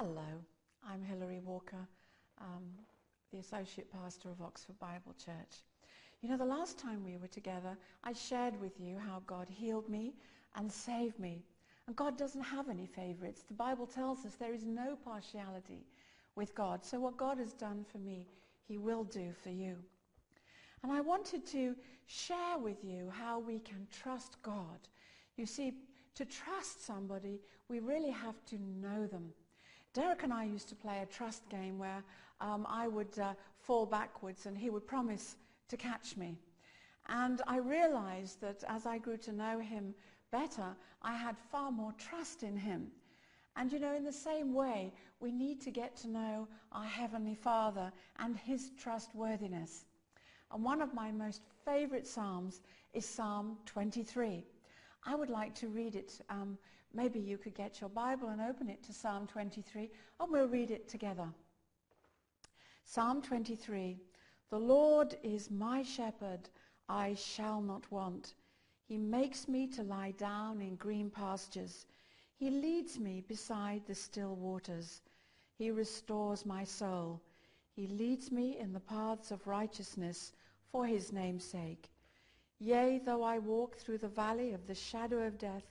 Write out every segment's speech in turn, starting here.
Hello, I'm Hilary Walker, um, the Associate Pastor of Oxford Bible Church. You know, the last time we were together, I shared with you how God healed me and saved me. And God doesn't have any favorites. The Bible tells us there is no partiality with God. So what God has done for me, he will do for you. And I wanted to share with you how we can trust God. You see, to trust somebody, we really have to know them. Derek and I used to play a trust game where um, I would uh, fall backwards and he would promise to catch me. And I realized that as I grew to know him better, I had far more trust in him. And you know, in the same way, we need to get to know our Heavenly Father and his trustworthiness. And one of my most favorite Psalms is Psalm 23. I would like to read it. Um, maybe you could get your Bible and open it to Psalm 23, and we'll read it together. Psalm 23, The Lord is my shepherd, I shall not want. He makes me to lie down in green pastures. He leads me beside the still waters. He restores my soul. He leads me in the paths of righteousness for his name's sake. Yea, though I walk through the valley of the shadow of death,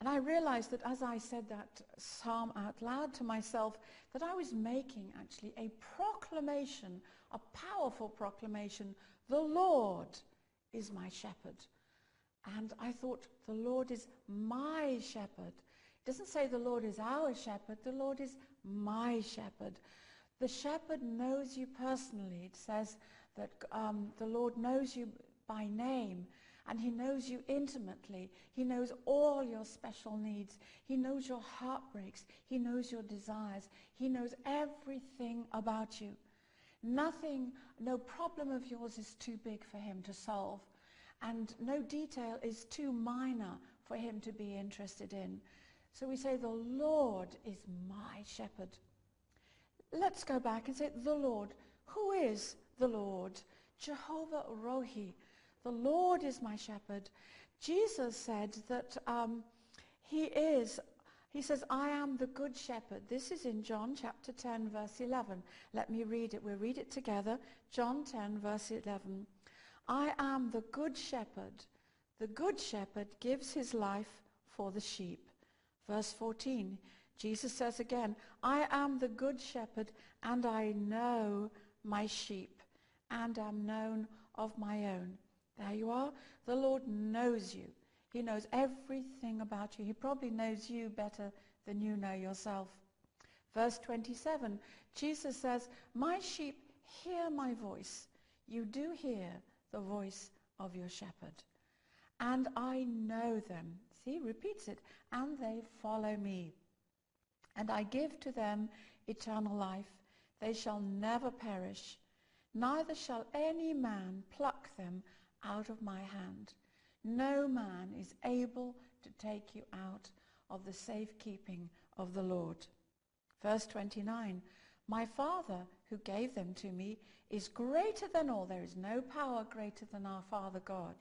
And I realized that as I said that psalm out loud to myself, that I was making actually a proclamation, a powerful proclamation. The Lord is my shepherd. And I thought, the Lord is my shepherd. It doesn't say the Lord is our shepherd. The Lord is my shepherd. The shepherd knows you personally. It says that um, the Lord knows you by name and he knows you intimately. He knows all your special needs. He knows your heartbreaks. He knows your desires. He knows everything about you. Nothing, no problem of yours is too big for him to solve. And no detail is too minor for him to be interested in. So we say, the Lord is my shepherd. Let's go back and say, the Lord. Who is the Lord? Jehovah Rohi. The Lord is my shepherd. Jesus said that um, he is, he says, I am the good shepherd. This is in John chapter 10, verse 11. Let me read it. We'll read it together. John 10, verse 11. I am the good shepherd. The good shepherd gives his life for the sheep. Verse 14, Jesus says again, I am the good shepherd, and I know my sheep, and am known of my own. There you are. The Lord knows you. He knows everything about you. He probably knows you better than you know yourself. Verse 27, Jesus says, My sheep hear my voice. You do hear the voice of your shepherd. And I know them. See, repeats it. And they follow me. And I give to them eternal life. They shall never perish. Neither shall any man pluck them out of my hand. No man is able to take you out of the safekeeping of the Lord. Verse 29, my Father who gave them to me is greater than all. There is no power greater than our Father God.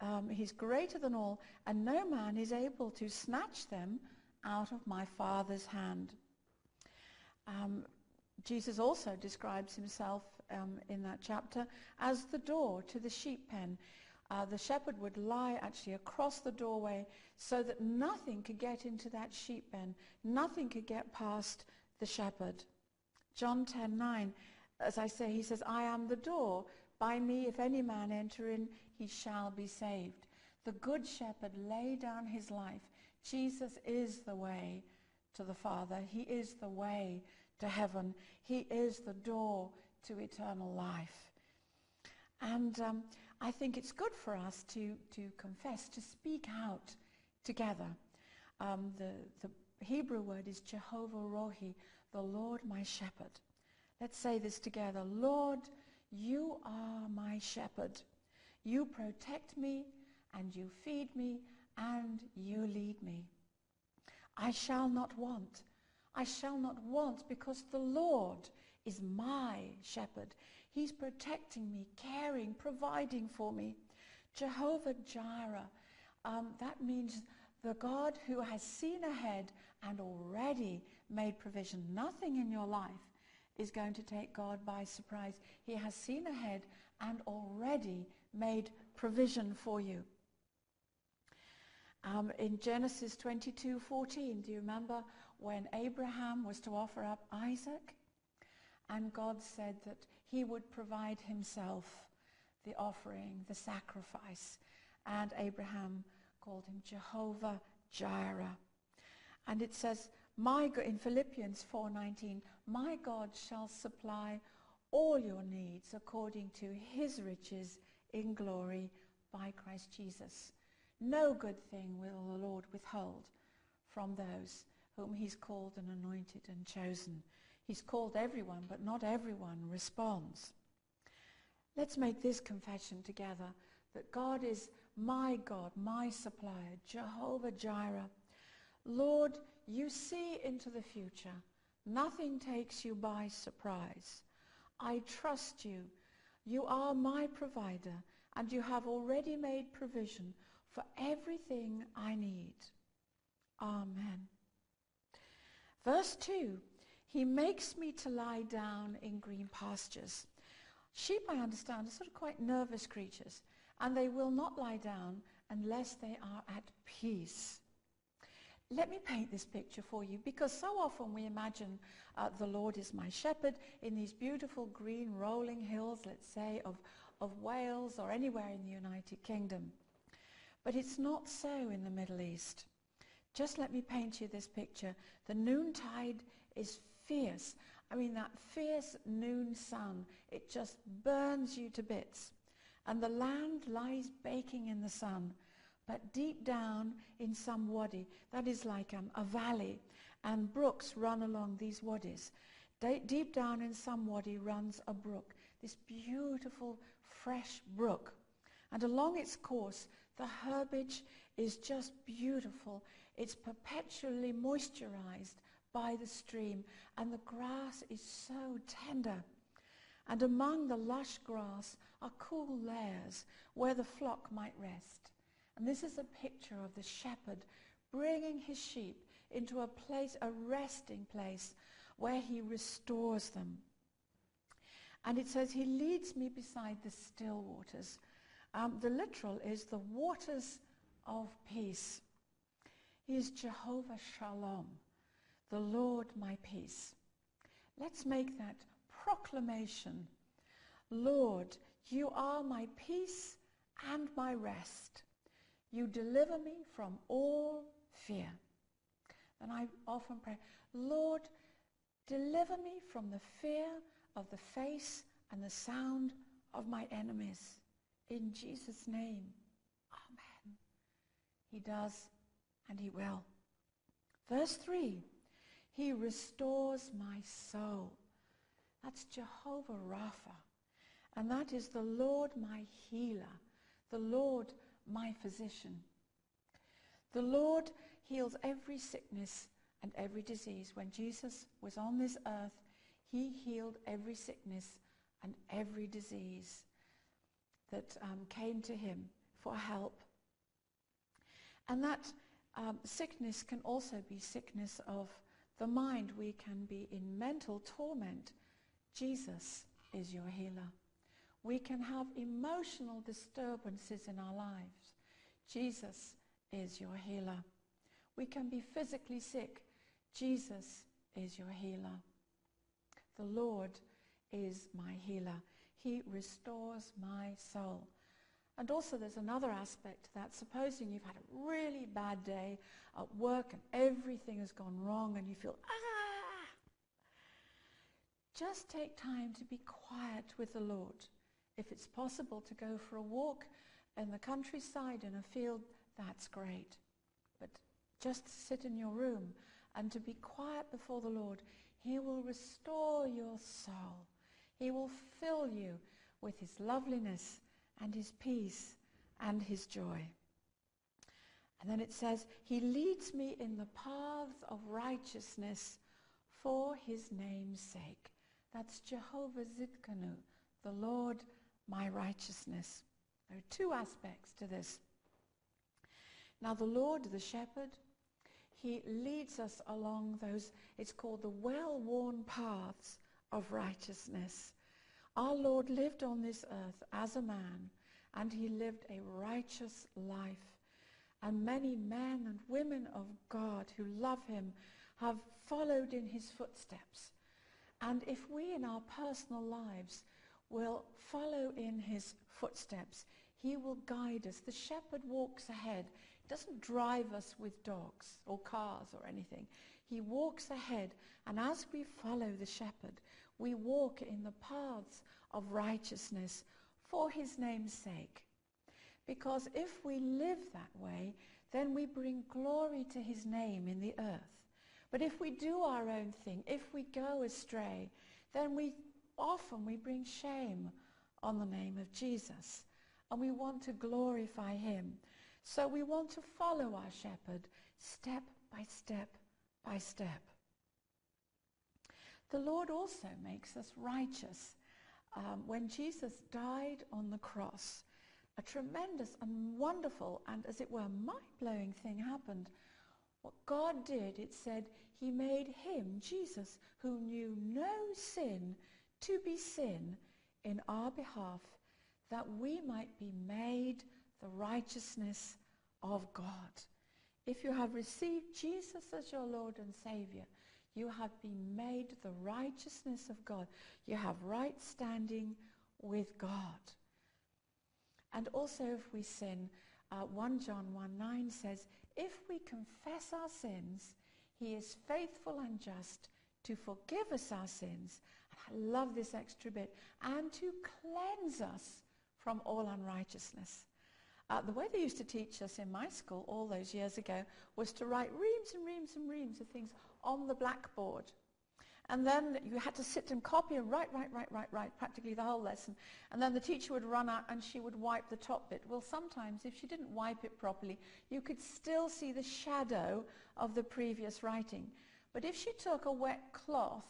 Um, he's greater than all, and no man is able to snatch them out of my Father's hand. Um, Jesus also describes himself um, in that chapter as the door to the sheep pen. Uh, the shepherd would lie actually across the doorway so that nothing could get into that sheep pen. Nothing could get past the shepherd. John 10:9, as I say, he says, I am the door. By me, if any man enter in, he shall be saved. The good shepherd laid down his life. Jesus is the way to the Father. He is the way to heaven. He is the door to eternal life. And um, I think it's good for us to, to confess, to speak out together. Um, the, the Hebrew word is Jehovah Rohi, the Lord my shepherd. Let's say this together. Lord, you are my shepherd. You protect me and you feed me and you lead me. I shall not want. I shall not want because the Lord is my shepherd. He's protecting me, caring, providing for me. Jehovah Jireh, um, that means the God who has seen ahead and already made provision. Nothing in your life is going to take God by surprise. He has seen ahead and already made provision for you. Um, in Genesis 22:14, do you remember when Abraham was to offer up Isaac? And God said that he would provide himself the offering, the sacrifice. And Abraham called him Jehovah Jireh. And it says, my in Philippians 4:19, my God shall supply all your needs according to his riches in glory by Christ Jesus. No good thing will the Lord withhold from those whom he's called and anointed and chosen. He's called everyone, but not everyone responds. Let's make this confession together that God is my God, my supplier, Jehovah Jireh. Lord, you see into the future. Nothing takes you by surprise. I trust you. You are my provider, and you have already made provision for everything I need. Amen. Verse 2, he makes me to lie down in green pastures. Sheep, I understand, are sort of quite nervous creatures, and they will not lie down unless they are at peace. Let me paint this picture for you because so often we imagine uh, the Lord is my shepherd in these beautiful green rolling hills, let's say, of, of Wales or anywhere in the United Kingdom. But it's not so in the Middle East. Just let me paint you this picture. The noontide is fierce. I mean, that fierce noon sun, it just burns you to bits. And the land lies baking in the sun. But deep down in some wadi, that is like um, a valley, and brooks run along these wadis. De- deep down in some wadi runs a brook, this beautiful fresh brook. And along its course, the herbage is just beautiful. It's perpetually moisturized by the stream, and the grass is so tender. And among the lush grass are cool layers where the flock might rest. And this is a picture of the shepherd bringing his sheep into a place, a resting place, where he restores them. And it says, he leads me beside the still waters. Um, the literal is the waters of peace. He is Jehovah Shalom the Lord my peace. Let's make that proclamation. Lord, you are my peace and my rest. You deliver me from all fear. And I often pray, Lord, deliver me from the fear of the face and the sound of my enemies. In Jesus' name, amen. He does and he will. Verse 3, he restores my soul. That's Jehovah Rapha. And that is the Lord my healer, the Lord my physician. The Lord heals every sickness and every disease. When Jesus was on this earth, he healed every sickness and every disease that um, came to him for help. And that um, sickness can also be sickness of the mind, we can be in mental torment. Jesus is your healer. We can have emotional disturbances in our lives. Jesus is your healer. We can be physically sick. Jesus is your healer. The Lord is my healer. He restores my soul. And also there's another aspect to that. Supposing you've had a really bad day at work and everything has gone wrong and you feel, ah! Just take time to be quiet with the Lord. If it's possible to go for a walk in the countryside in a field, that's great. But just sit in your room and to be quiet before the Lord, he will restore your soul. He will fill you with his loveliness and his peace and his joy. And then it says, he leads me in the paths of righteousness for his name's sake. That's Jehovah Zidkenu, the Lord my righteousness. There are two aspects to this. Now the Lord, the shepherd, he leads us along those, it's called the well-worn paths of righteousness. Our Lord lived on this earth as a man, and he lived a righteous life. And many men and women of God who love him have followed in his footsteps. And if we in our personal lives will follow in his footsteps, he will guide us. The shepherd walks ahead. He doesn't drive us with dogs or cars or anything. He walks ahead, and as we follow the shepherd, we walk in the paths of righteousness for his name's sake. Because if we live that way, then we bring glory to his name in the earth. But if we do our own thing, if we go astray, then we often we bring shame on the name of Jesus. And we want to glorify him. So we want to follow our shepherd step by step by step. The Lord also makes us righteous. Um, when Jesus died on the cross, a tremendous and wonderful and, as it were, mind-blowing thing happened. What God did, it said, he made him, Jesus, who knew no sin, to be sin in our behalf, that we might be made the righteousness of God. If you have received Jesus as your Lord and Savior, you have been made the righteousness of God. You have right standing with God. And also if we sin, uh, 1 John 1 9 says, if we confess our sins, he is faithful and just to forgive us our sins. And I love this extra bit. And to cleanse us from all unrighteousness. Uh, the way they used to teach us in my school all those years ago was to write reams and reams and reams of things on the blackboard. And then you had to sit and copy and write, write, write, write, write, practically the whole lesson. And then the teacher would run out and she would wipe the top bit. Well, sometimes if she didn't wipe it properly, you could still see the shadow of the previous writing. But if she took a wet cloth,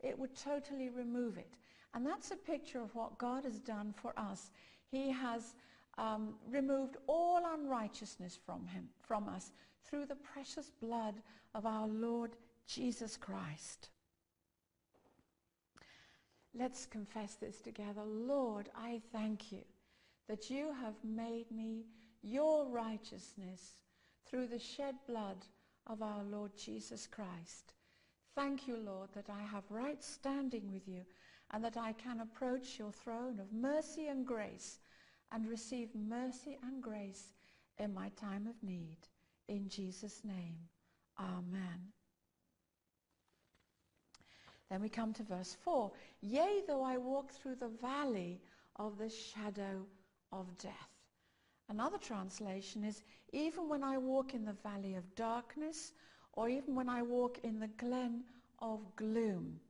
it would totally remove it. And that's a picture of what God has done for us. He has um, removed all unrighteousness from him, from us, through the precious blood of our Lord Jesus Christ. Let's confess this together. Lord, I thank you that you have made me your righteousness through the shed blood of our Lord Jesus Christ. Thank you, Lord, that I have right standing with you and that I can approach your throne of mercy and grace and receive mercy and grace in my time of need. In Jesus' name, amen. Then we come to verse 4. Yea, though I walk through the valley of the shadow of death. Another translation is, even when I walk in the valley of darkness, or even when I walk in the glen of gloom,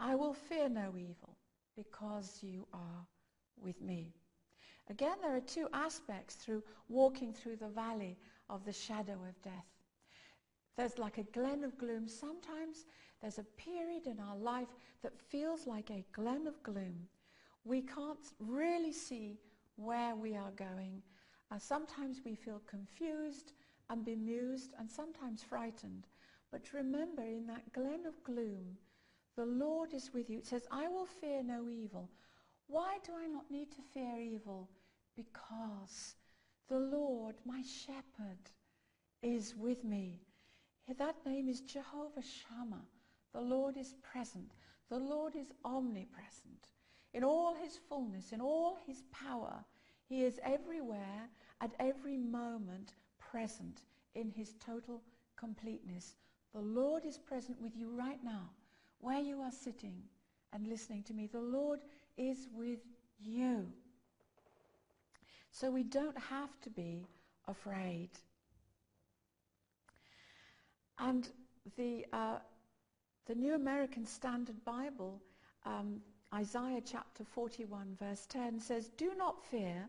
I will fear no evil, because you are with me. Again, there are two aspects through walking through the valley of the shadow of death. There's like a glen of gloom. Sometimes there's a period in our life that feels like a glen of gloom. We can't really see where we are going. Uh, sometimes we feel confused and bemused and sometimes frightened. But remember, in that glen of gloom, the Lord is with you. It says, I will fear no evil. Why do I not need to fear evil? Because the Lord, my shepherd, is with me. That name is Jehovah Shammah. The Lord is present. The Lord is omnipresent. In all his fullness, in all his power, he is everywhere at every moment present in his total completeness. The Lord is present with you right now, where you are sitting and listening to me. The Lord is with you. So we don't have to be afraid. And the, uh, the New American Standard Bible, um, Isaiah chapter 41, verse 10 says, Do not fear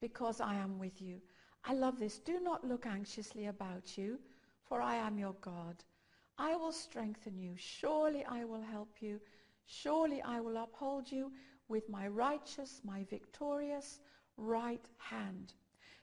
because I am with you. I love this. Do not look anxiously about you, for I am your God. I will strengthen you. Surely I will help you. Surely I will uphold you with my righteous, my victorious right hand.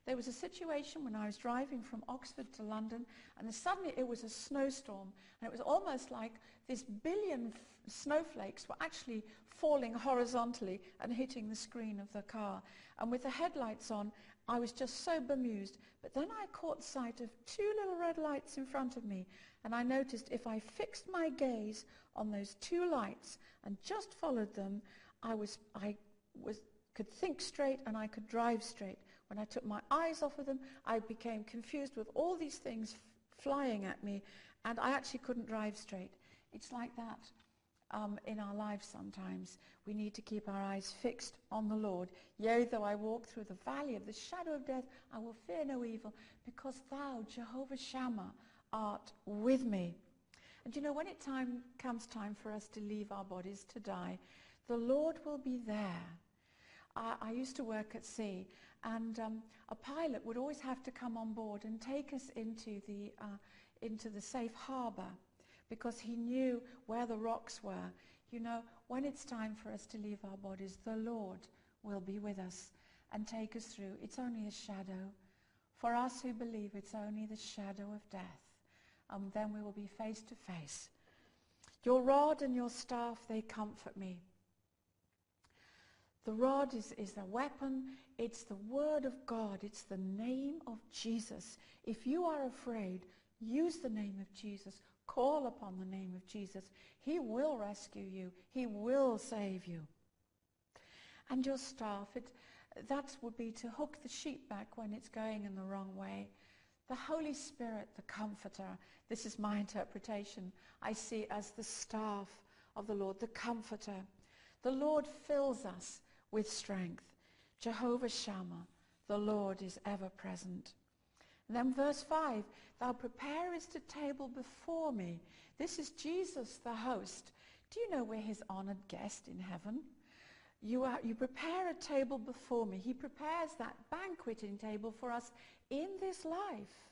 There was a situation when I was driving from Oxford to London, and suddenly it was a snowstorm, and it was almost like this billion snowflakes were actually falling horizontally and hitting the screen of the car. And with the headlights on, I was just so bemused. But then I caught sight of two little red lights in front of me, and I noticed if I fixed my gaze on those two lights and just followed them, I was, I was, could think straight and I could drive straight. When I took my eyes off of them, I became confused with all these things f- flying at me, and I actually couldn't drive straight. It's like that um, in our lives sometimes. We need to keep our eyes fixed on the Lord. Yea, though I walk through the valley of the shadow of death, I will fear no evil, because thou, Jehovah Shammah, art with me. And you know, when it time comes time for us to leave our bodies to die, the Lord will be there. I, I used to work at sea, and um, a pilot would always have to come on board and take us into the, uh, into the safe harbor because he knew where the rocks were. You know, when it's time for us to leave our bodies, the Lord will be with us and take us through. It's only a shadow. For us who believe, it's only the shadow of death. And then we will be face to face. Your rod and your staff, they comfort me. The rod is, is a weapon. It's the word of God. It's the name of Jesus. If you are afraid, use the name of Jesus. Call upon the name of Jesus. He will rescue you. He will save you. And your staff, it, that would be to hook the sheep back when it's going in the wrong way. The Holy Spirit, the Comforter, this is my interpretation, I see as the staff of the Lord, the Comforter. The Lord fills us with strength. Jehovah Shammah, the Lord is ever present. And then verse 5, thou preparest a table before me. This is Jesus, the host. Do you know we're his honored guest in heaven? You, are, you prepare a table before me. He prepares that banqueting table for us in this life.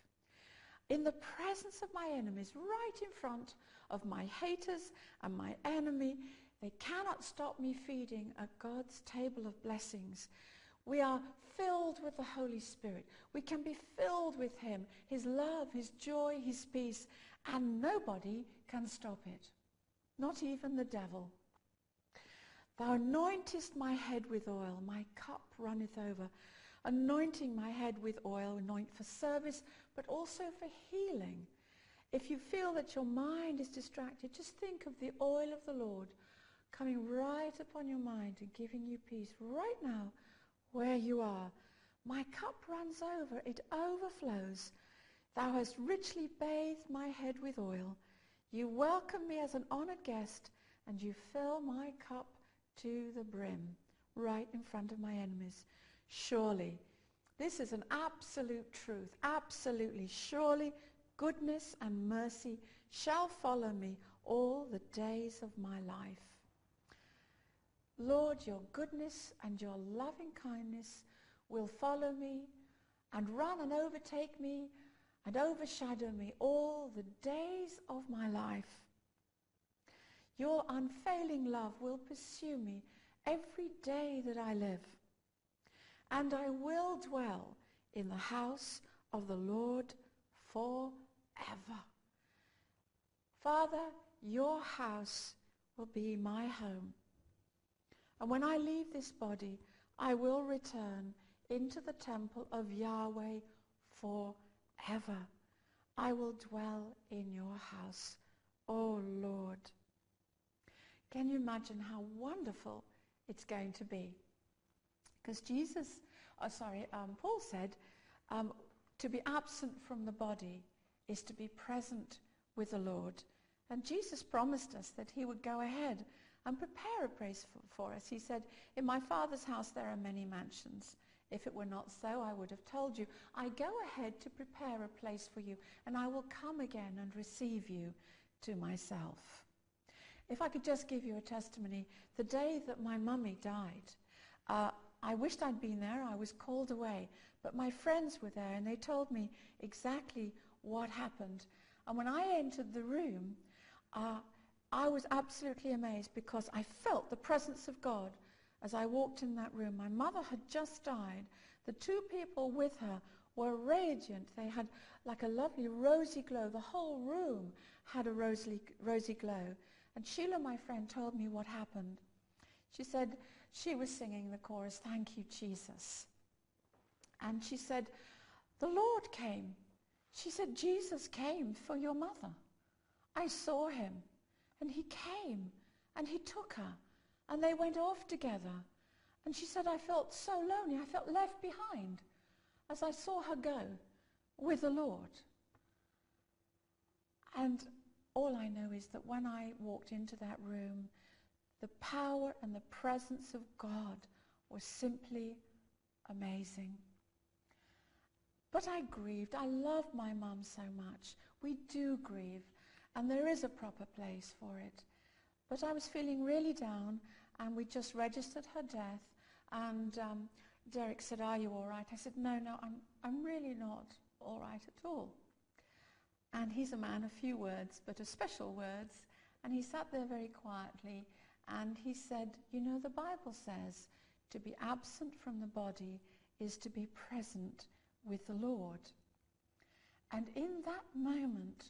In the presence of my enemies, right in front of my haters and my enemy, they cannot stop me feeding at God's table of blessings. We are filled with the Holy Spirit. We can be filled with him, his love, his joy, his peace, and nobody can stop it. Not even the devil. Thou anointest my head with oil, my cup runneth over. Anointing my head with oil, anoint for service, but also for healing. If you feel that your mind is distracted, just think of the oil of the Lord coming right upon your mind and giving you peace right now where you are. My cup runs over, it overflows. Thou hast richly bathed my head with oil. You welcome me as an honored guest, and you fill my cup to the brim, right in front of my enemies. Surely, this is an absolute truth. Absolutely. Surely, goodness and mercy shall follow me all the days of my life. Lord, your goodness and your loving kindness will follow me and run and overtake me and overshadow me all the days of my life. Your unfailing love will pursue me every day that I live. And I will dwell in the house of the Lord forever. Father, your house will be my home. And when I leave this body, I will return into the temple of Yahweh forever. I will dwell in your house, O Lord. Can you imagine how wonderful it's going to be? Because Jesus, oh sorry, um, Paul said, um, to be absent from the body is to be present with the Lord. And Jesus promised us that he would go ahead and prepare a place for, for us. He said, in my Father's house there are many mansions. If it were not so, I would have told you. I go ahead to prepare a place for you, and I will come again and receive you to myself. If I could just give you a testimony, the day that my mummy died, uh, I wished I'd been there. I was called away. But my friends were there and they told me exactly what happened. And when I entered the room, uh, I was absolutely amazed because I felt the presence of God as I walked in that room. My mother had just died. The two people with her were radiant. They had like a lovely rosy glow. The whole room had a rosy, rosy glow. And Sheila, my friend, told me what happened. She said she was singing the chorus, Thank you, Jesus. And she said, the Lord came. She said, Jesus came for your mother. I saw him and he came and he took her and they went off together. And she said, I felt so lonely. I felt left behind as I saw her go with the Lord. And all I know is that when I walked into that room, the power and the presence of God was simply amazing. But I grieved. I love my mum so much. We do grieve, and there is a proper place for it. But I was feeling really down, and we just registered her death. And um, Derek said, are you all right? I said, no, no, I'm, I'm really not all right at all. And he's a man of few words, but of special words. And he sat there very quietly, and he said, you know, the Bible says to be absent from the body is to be present with the Lord. And in that moment,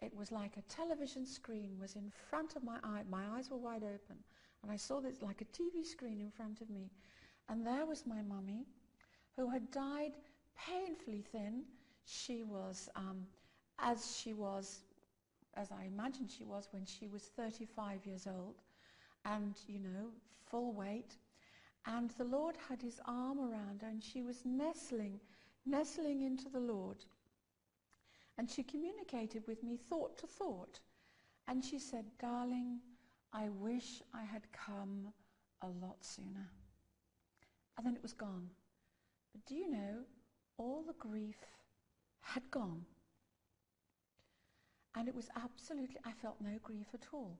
it was like a television screen was in front of my eye. My eyes were wide open. And I saw this like a TV screen in front of me. And there was my mummy, who had died painfully thin. She was, um, as she was, as I imagine she was when she was 35 years old, and, you know, full weight. And the Lord had his arm around her, and she was nestling nestling into the Lord. And she communicated with me thought to thought. And she said, darling, I wish I had come a lot sooner. And then it was gone. But do you know, all the grief had gone. And it was absolutely, I felt no grief at all.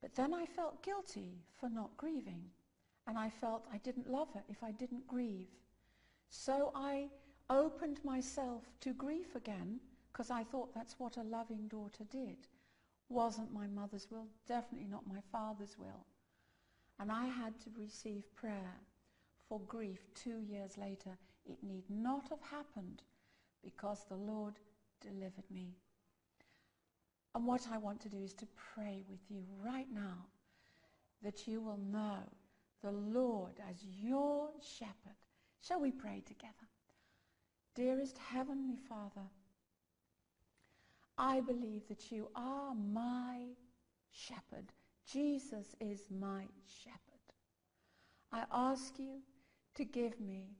But then I felt guilty for not grieving. And I felt I didn't love her if I didn't grieve. So I opened myself to grief again because I thought that's what a loving daughter did. Wasn't my mother's will, definitely not my father's will. And I had to receive prayer for grief two years later. It need not have happened because the Lord delivered me. And what I want to do is to pray with you right now that you will know the Lord as your shepherd Shall we pray together? Dearest Heavenly Father, I believe that you are my shepherd. Jesus is my shepherd. I ask you to give me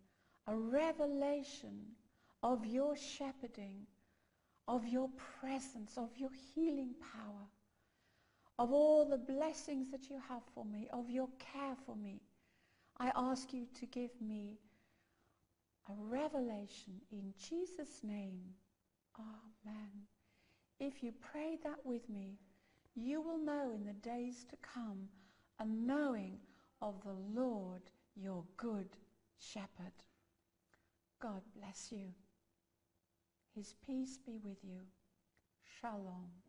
a revelation of your shepherding, of your presence, of your healing power, of all the blessings that you have for me, of your care for me. I ask you to give me a revelation in Jesus' name. Amen. If you pray that with me, you will know in the days to come a knowing of the Lord your good shepherd. God bless you. His peace be with you. Shalom.